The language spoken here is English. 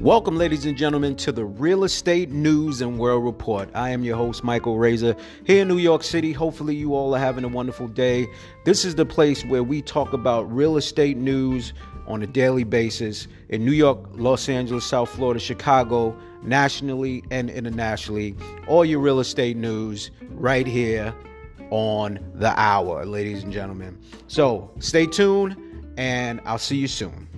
Welcome, ladies and gentlemen, to the Real Estate News and World Report. I am your host, Michael Razor, here in New York City. Hopefully, you all are having a wonderful day. This is the place where we talk about real estate news on a daily basis in New York, Los Angeles, South Florida, Chicago, nationally and internationally. All your real estate news right here on the hour, ladies and gentlemen. So stay tuned, and I'll see you soon.